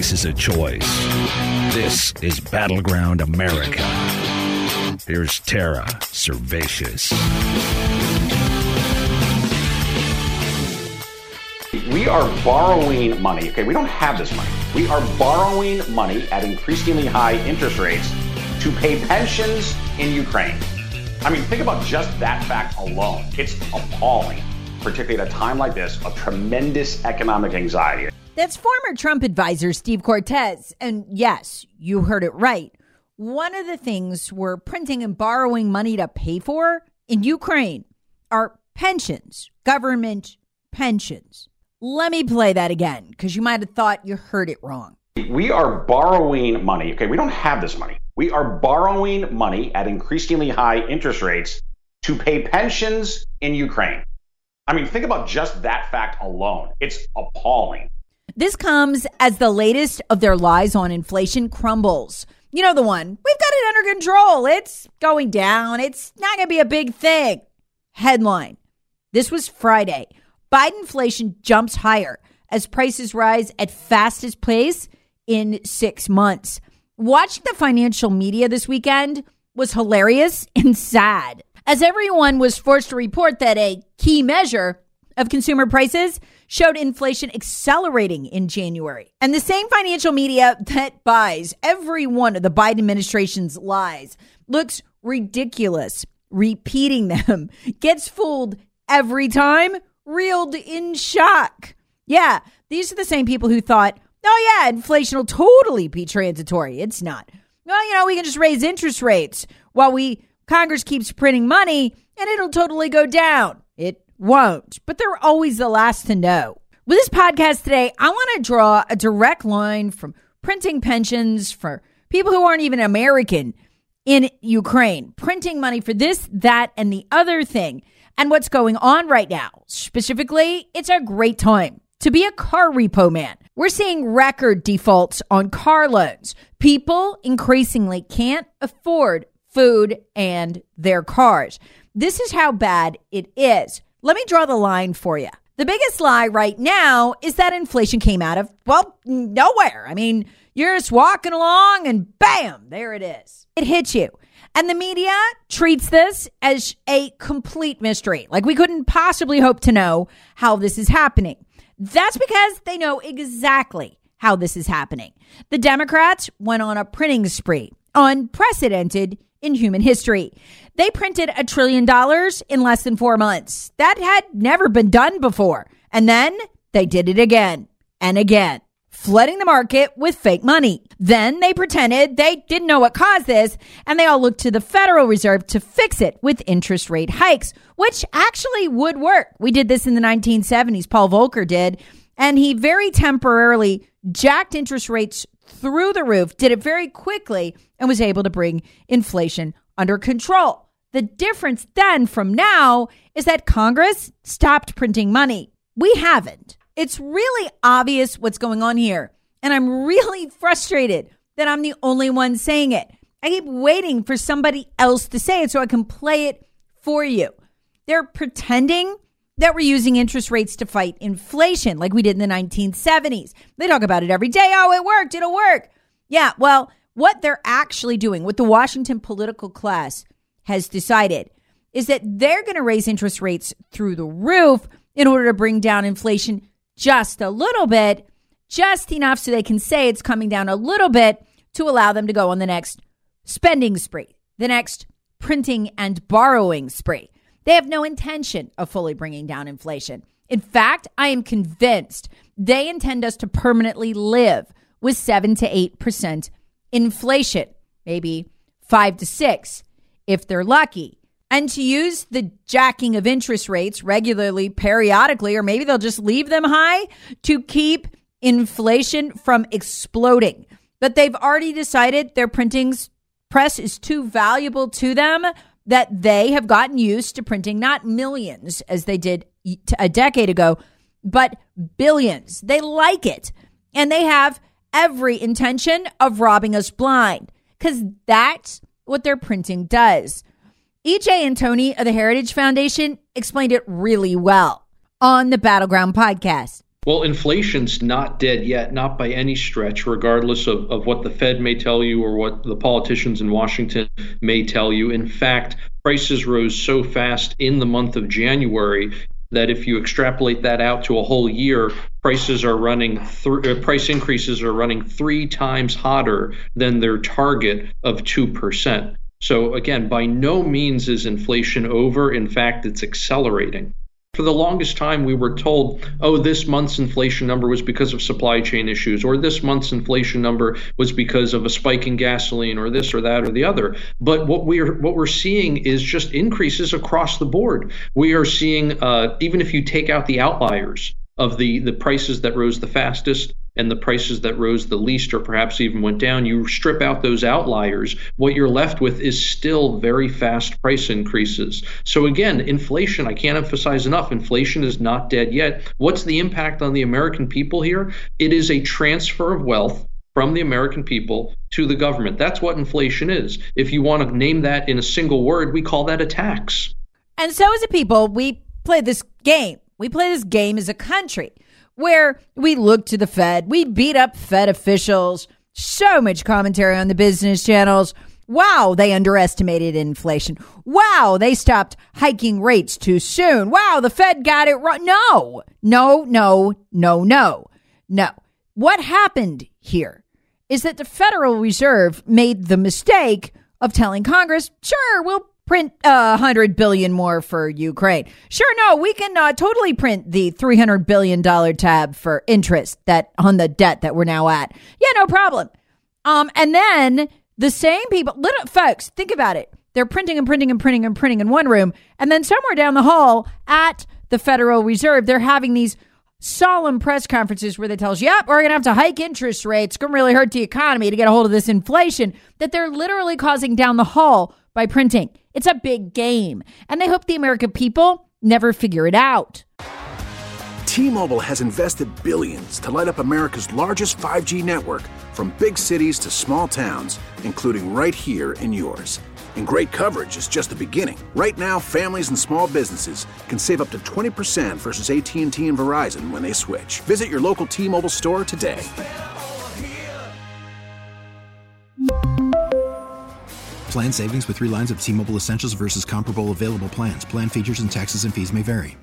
America is a choice. This is Battleground America. Here's Tara Servatius. We are borrowing money. Okay, we don't have this money. We are borrowing money at increasingly high interest rates to pay pensions in Ukraine. I mean, think about just that fact alone. It's appalling, particularly at a time like this of tremendous economic anxiety. That's former Trump advisor Steve Cortes. And yes, you heard it right. One of the things we're printing and borrowing money to pay for in Ukraine are pensions, government pensions. Let me play that again because you might have thought you heard it wrong. We are borrowing money. Okay, we don't have this money. We are borrowing money at increasingly high interest rates to pay pensions in Ukraine. I mean, think about just that fact alone. It's appalling. This comes as the latest of their lies on inflation crumbles. You know the one. We've got it under control. It's going down. It's not going to be a big thing. Headline. This was Friday. Biden inflation jumps higher as prices rise at fastest pace in 6 months. Watching the financial media this weekend was hilarious and sad as everyone was forced to report that a key measure of consumer prices showed inflation accelerating in January. And the same financial media that buys every one of the Biden administration's lies looks ridiculous, repeating them, gets fooled every time, reeled in shock. Yeah, these are the same people who thought, oh, yeah, inflation will totally be transitory. It's not. Well, you know, we can just raise interest rates while we Congress keeps printing money and it'll totally go down. It won't, but they're always the last to know. With this podcast today, I want to draw a direct line from printing pensions for people who aren't even American in Ukraine, printing money for this, that, and the other thing, and what's going on right now. Specifically, it's a great time to be a car repo man. We're seeing record defaults on car loans. People increasingly can't afford food and their cars. This is how bad it is. Let me draw the line for you. The biggest lie right now is that inflation came out of, well, nowhere. I mean, you're just walking along and bam, there it is. It hits you. And the media treats this as a complete mystery. Like we couldn't possibly hope to know how this is happening. That's because they know exactly how this is happening. The Democrats went on a printing spree, unprecedented in human history. They printed a trillion dollars in less than four months. That had never been done before. And then they did it again and again, flooding the market with fake money. Then they pretended they didn't know what caused this, and they all looked to the Federal Reserve to fix it with interest rate hikes, which actually would work. We did this in the 1970s. Paul Volcker did. And he very temporarily jacked interest rates through the roof, did it very quickly, and was able to bring inflation under control. The difference then from now is that Congress stopped printing money. We haven't. It's really obvious what's going on here. And I'm really frustrated that I'm the only one saying it. I keep waiting for somebody else to say it so I can play it for you. They're pretending that we're using interest rates to fight inflation like we did in the 1970s. They talk about it every day. Oh, it worked. It'll work. Yeah, well, what they're actually doing, what the Washington political class has decided, is that they're going to raise interest rates through the roof in order to bring down inflation just a little bit, just enough so they can say it's coming down a little bit to allow them to go on the next spending spree, the next printing and borrowing spree. They have no intention of fully bringing down inflation. In fact, I am convinced they intend us to permanently live with 7 to 8% inflation, maybe 5 to 6 if they're lucky. And to use the jacking of interest rates regularly, periodically, or maybe they'll just leave them high to keep inflation from exploding. But they've already decided their printing press is too valuable to them that they have gotten used to printing not millions as they did a decade ago, but billions. They like it. And they have every intention of robbing us blind because that's what their printing does. EJ Antoni of the Heritage Foundation explained it really well on the Battleground podcast. Well, inflation's not dead yet, not by any stretch, regardless of, of what the Fed may tell you or what the politicians in Washington may tell you. In fact, prices rose so fast in the month of January that if you extrapolate that out to a whole year, prices are running th- uh, price increases are running three times hotter than their target of two percent. So again, by no means is inflation over. In fact, it's accelerating. For the longest time, we were told, oh, this month's inflation number was because of supply chain issues, or this month's inflation number was because of a spike in gasoline, or this or that or the other. But what we're what we're seeing is just increases across the board. We are seeing, uh, even if you take out the outliers of the the prices that rose the fastest, and the prices that rose the least or perhaps even went down, you strip out those outliers, what you're left with is still very fast price increases. So again, inflation, I can't emphasize enough, inflation is not dead yet. What's the impact on the American people here? It is a transfer of wealth from the American people to the government. That's what inflation is. If you want to name that in a single word, we call that a tax. And so as a people, we play this game. We play this game as a country where we look to the Fed, we beat up Fed officials, so much commentary on the business channels. Wow, they underestimated inflation. Wow, they stopped hiking rates too soon. Wow, the Fed got it wrong. No, no, no, no, no, no. What happened here is that the Federal Reserve made the mistake of telling Congress, sure, we'll print a uh, hundred billion more for Ukraine. Sure, no, we can uh, totally print the three hundred billion dollar tab for interest that on the debt that we're now at. Yeah, no problem. Um, and then the same people, little folks, think about it. They're printing and printing and printing and printing in one room, and then somewhere down the hall at the Federal Reserve, they're having these solemn press conferences where they tell us, yep, we're going to have to hike interest rates. It's going to really hurt the economy to get a hold of this inflation that they're literally causing down the hall by printing. It's a big game, and they hope the American people never figure it out. T-Mobile has invested billions to light up America's largest 5G network from big cities to small towns, including right here in yours. And great coverage is just the beginning. Right now, families and small businesses can save up to 20% versus AT&T and Verizon when they switch. Visit your local T-Mobile store today. Plan savings with three lines of T Mobile Essentials versus comparable available plans. Plan features and taxes and fees may vary.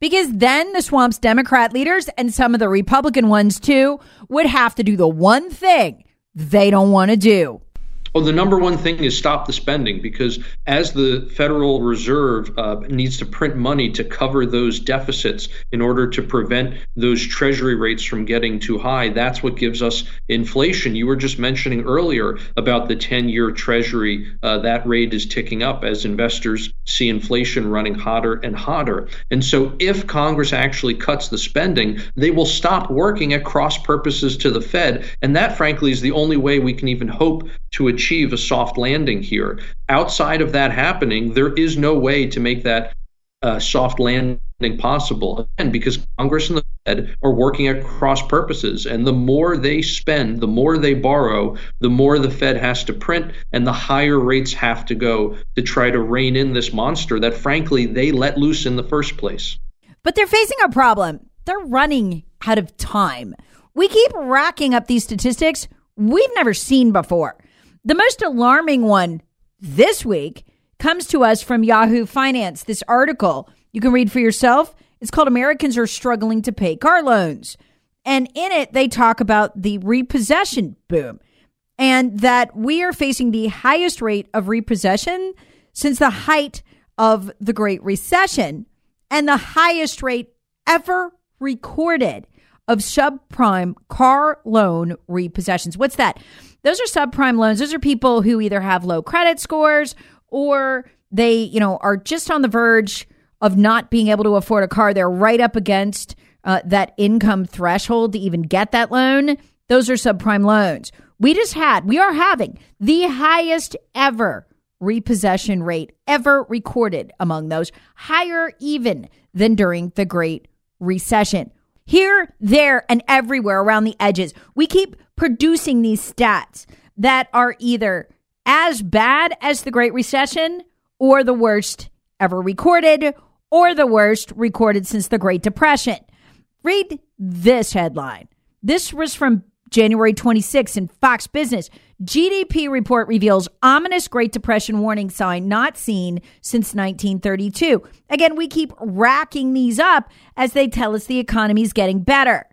Because then the swamp's Democrat leaders and some of the Republican ones too would have to do the one thing they don't want to do well, the number one thing is stop the spending because as the Federal Reserve uh, needs to print money to cover those deficits in order to prevent those treasury rates from getting too high, that's what gives us inflation. You were just mentioning earlier about the 10 year treasury. Uh, that rate is ticking up as investors see inflation running hotter and hotter. And so if Congress actually cuts the spending, they will stop working at cross purposes to the Fed. And that, frankly, is the only way we can even hope to achieve a soft landing here. Outside of that happening, there is no way to make that uh, soft landing possible. Again, because Congress and the Fed are working at cross purposes. And the more they spend, the more they borrow, the more the Fed has to print, and the higher rates have to go to try to rein in this monster that, frankly, they let loose in the first place. But they're facing a problem. They're running out of time. We keep racking up these statistics we've never seen before. The most alarming one this week comes to us from Yahoo Finance. This article you can read for yourself. It's called Americans Are Struggling to Pay Car Loans. And in it, they talk about the repossession boom and that we are facing the highest rate of repossession since the height of the Great Recession and the highest rate ever recorded of subprime car loan repossessions. What's that? Those are subprime loans. Those are people who either have low credit scores or they, you know, are just on the verge of not being able to afford a car. They're right up against uh, that income threshold to even get that loan. Those are subprime loans. We just had, we are having the highest ever repossession rate ever recorded among those, higher even than during the Great Recession. Here, there, and everywhere around the edges, we keep producing these stats that are either as bad as the Great Recession or the worst ever recorded or the worst recorded since the Great Depression. Read this headline. This was from January 26 in Fox Business. GDP report reveals ominous Great Depression warning sign not seen since 1932. Again, we keep racking these up as they tell us the economy is getting better.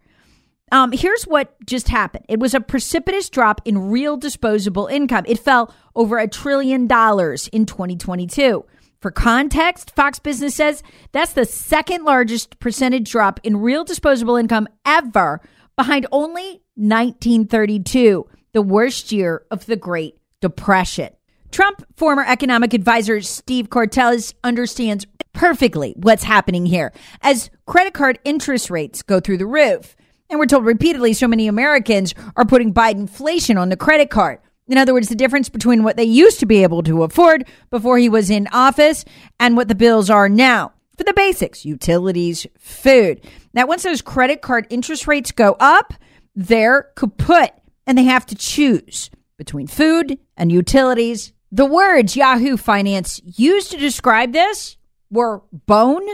Um, here's what just happened. It was a precipitous drop in real disposable income. It fell over a trillion dollars in 2022. For context, Fox Business says that's the second largest percentage drop in real disposable income ever, behind only 1932, the worst year of the Great Depression. Trump former economic advisor Steve Cortes understands perfectly what's happening here as credit card interest rates go through the roof. And we're told repeatedly so many Americans are putting Biden inflation on the credit card. In other words, the difference between what they used to be able to afford before he was in office and what the bills are now for the basics, utilities, food. Now, once those credit card interest rates go up, they're kaput and they have to choose between food and utilities. The words Yahoo Finance used to describe this were bone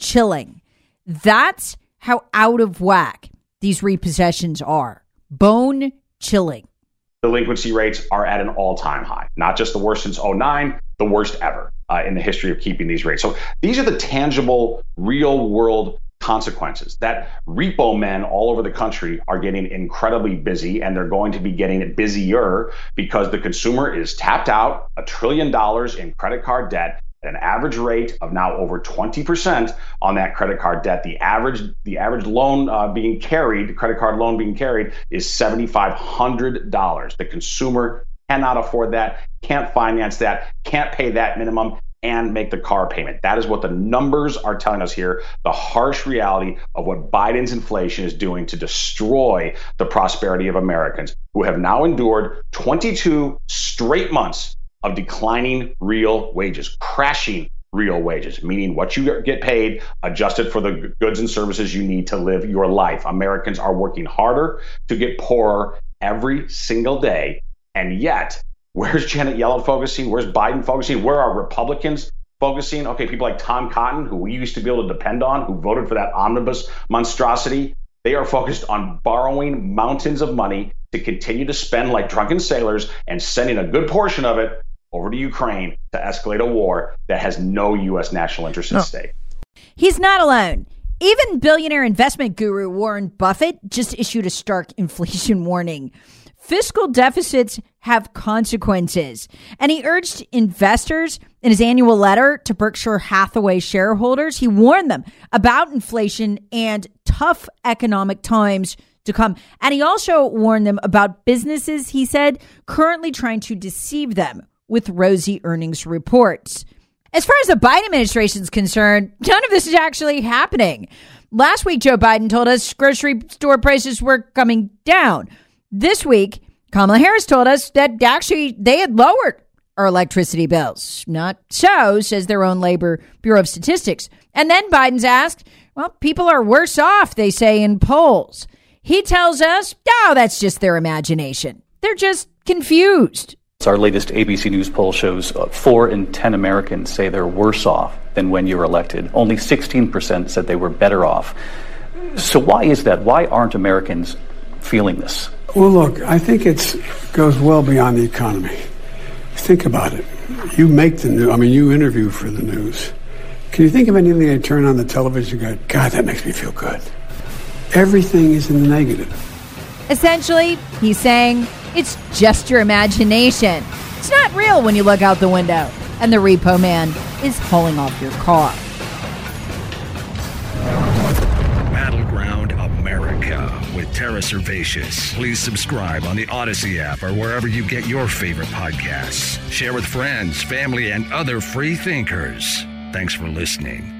chilling. That's how out of whack these repossessions are. Bone chilling. Delinquency rates are at an all time high, not just the worst since 09, the worst ever uh, in the history of keeping these rates. So these are the tangible, real world consequences that repo men all over the country are getting incredibly busy and they're going to be getting busier because the consumer is tapped out a trillion dollars in credit card debt an average rate of now over 20% on that credit card debt the average the average loan uh, being carried the credit card loan being carried is $7500 the consumer cannot afford that can't finance that can't pay that minimum and make the car payment. That is what the numbers are telling us here. The harsh reality of what Biden's inflation is doing to destroy the prosperity of Americans who have now endured 22 straight months of declining real wages, crashing real wages, meaning what you get paid adjusted for the goods and services you need to live your life. Americans are working harder to get poorer every single day. And yet, Where's Janet Yellen focusing? Where's Biden focusing? Where are Republicans focusing? Okay, people like Tom Cotton, who we used to be able to depend on, who voted for that omnibus monstrosity, they are focused on borrowing mountains of money to continue to spend like drunken sailors and sending a good portion of it over to Ukraine to escalate a war that has no U.S. national interest at stake. He's not alone. Even billionaire investment guru Warren Buffett just issued a stark inflation warning. Fiscal deficits have consequences. And he urged investors in his annual letter to Berkshire Hathaway shareholders, he warned them about inflation and tough economic times to come. And he also warned them about businesses, he said, currently trying to deceive them with rosy earnings reports. As far as the Biden administration is concerned, none of this is actually happening. Last week, Joe Biden told us grocery store prices were coming down. This week, Kamala Harris told us that actually they had lowered our electricity bills. Not so, says their own Labor Bureau of Statistics. And then Biden's asked, well, people are worse off, they say in polls. He tells us, oh, that's just their imagination. They're just confused. Our latest ABC News poll shows uh, four in 10 Americans say they're worse off than when you were elected. Only 16% said they were better off. So, why is that? Why aren't Americans feeling this? Well, look, I think it goes well beyond the economy. Think about it. You make the news. I mean, you interview for the news. Can you think of anything I turn on the television and go, God, that makes me feel good? Everything is in the negative. Essentially, he's saying it's just your imagination. It's not real when you look out the window and the repo man is hauling off your car. Battleground America with Tara Servatius. Please subscribe on the Odyssey app or wherever you get your favorite podcasts. Share with friends, family, and other free thinkers. Thanks for listening.